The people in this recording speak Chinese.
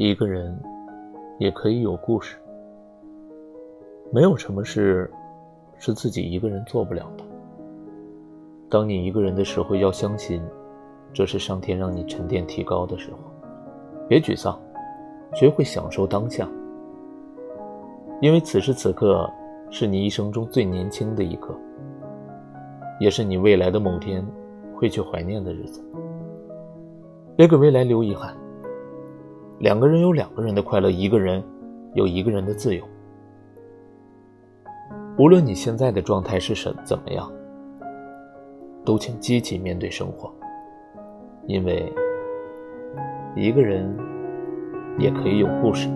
一个人也可以有故事。没有什么事是自己一个人做不了的。当你一个人的时候，要相信，这是上天让你沉淀提高的时候。别沮丧，学会享受当下，因为此时此刻是你一生中最年轻的一刻，也是你未来的某天会去怀念的日子。别给未来留遗憾。两个人有两个人的快乐，一个人有一个人的自由。无论你现在的状态是什怎么样，都请积极面对生活，因为一个人也可以有故事。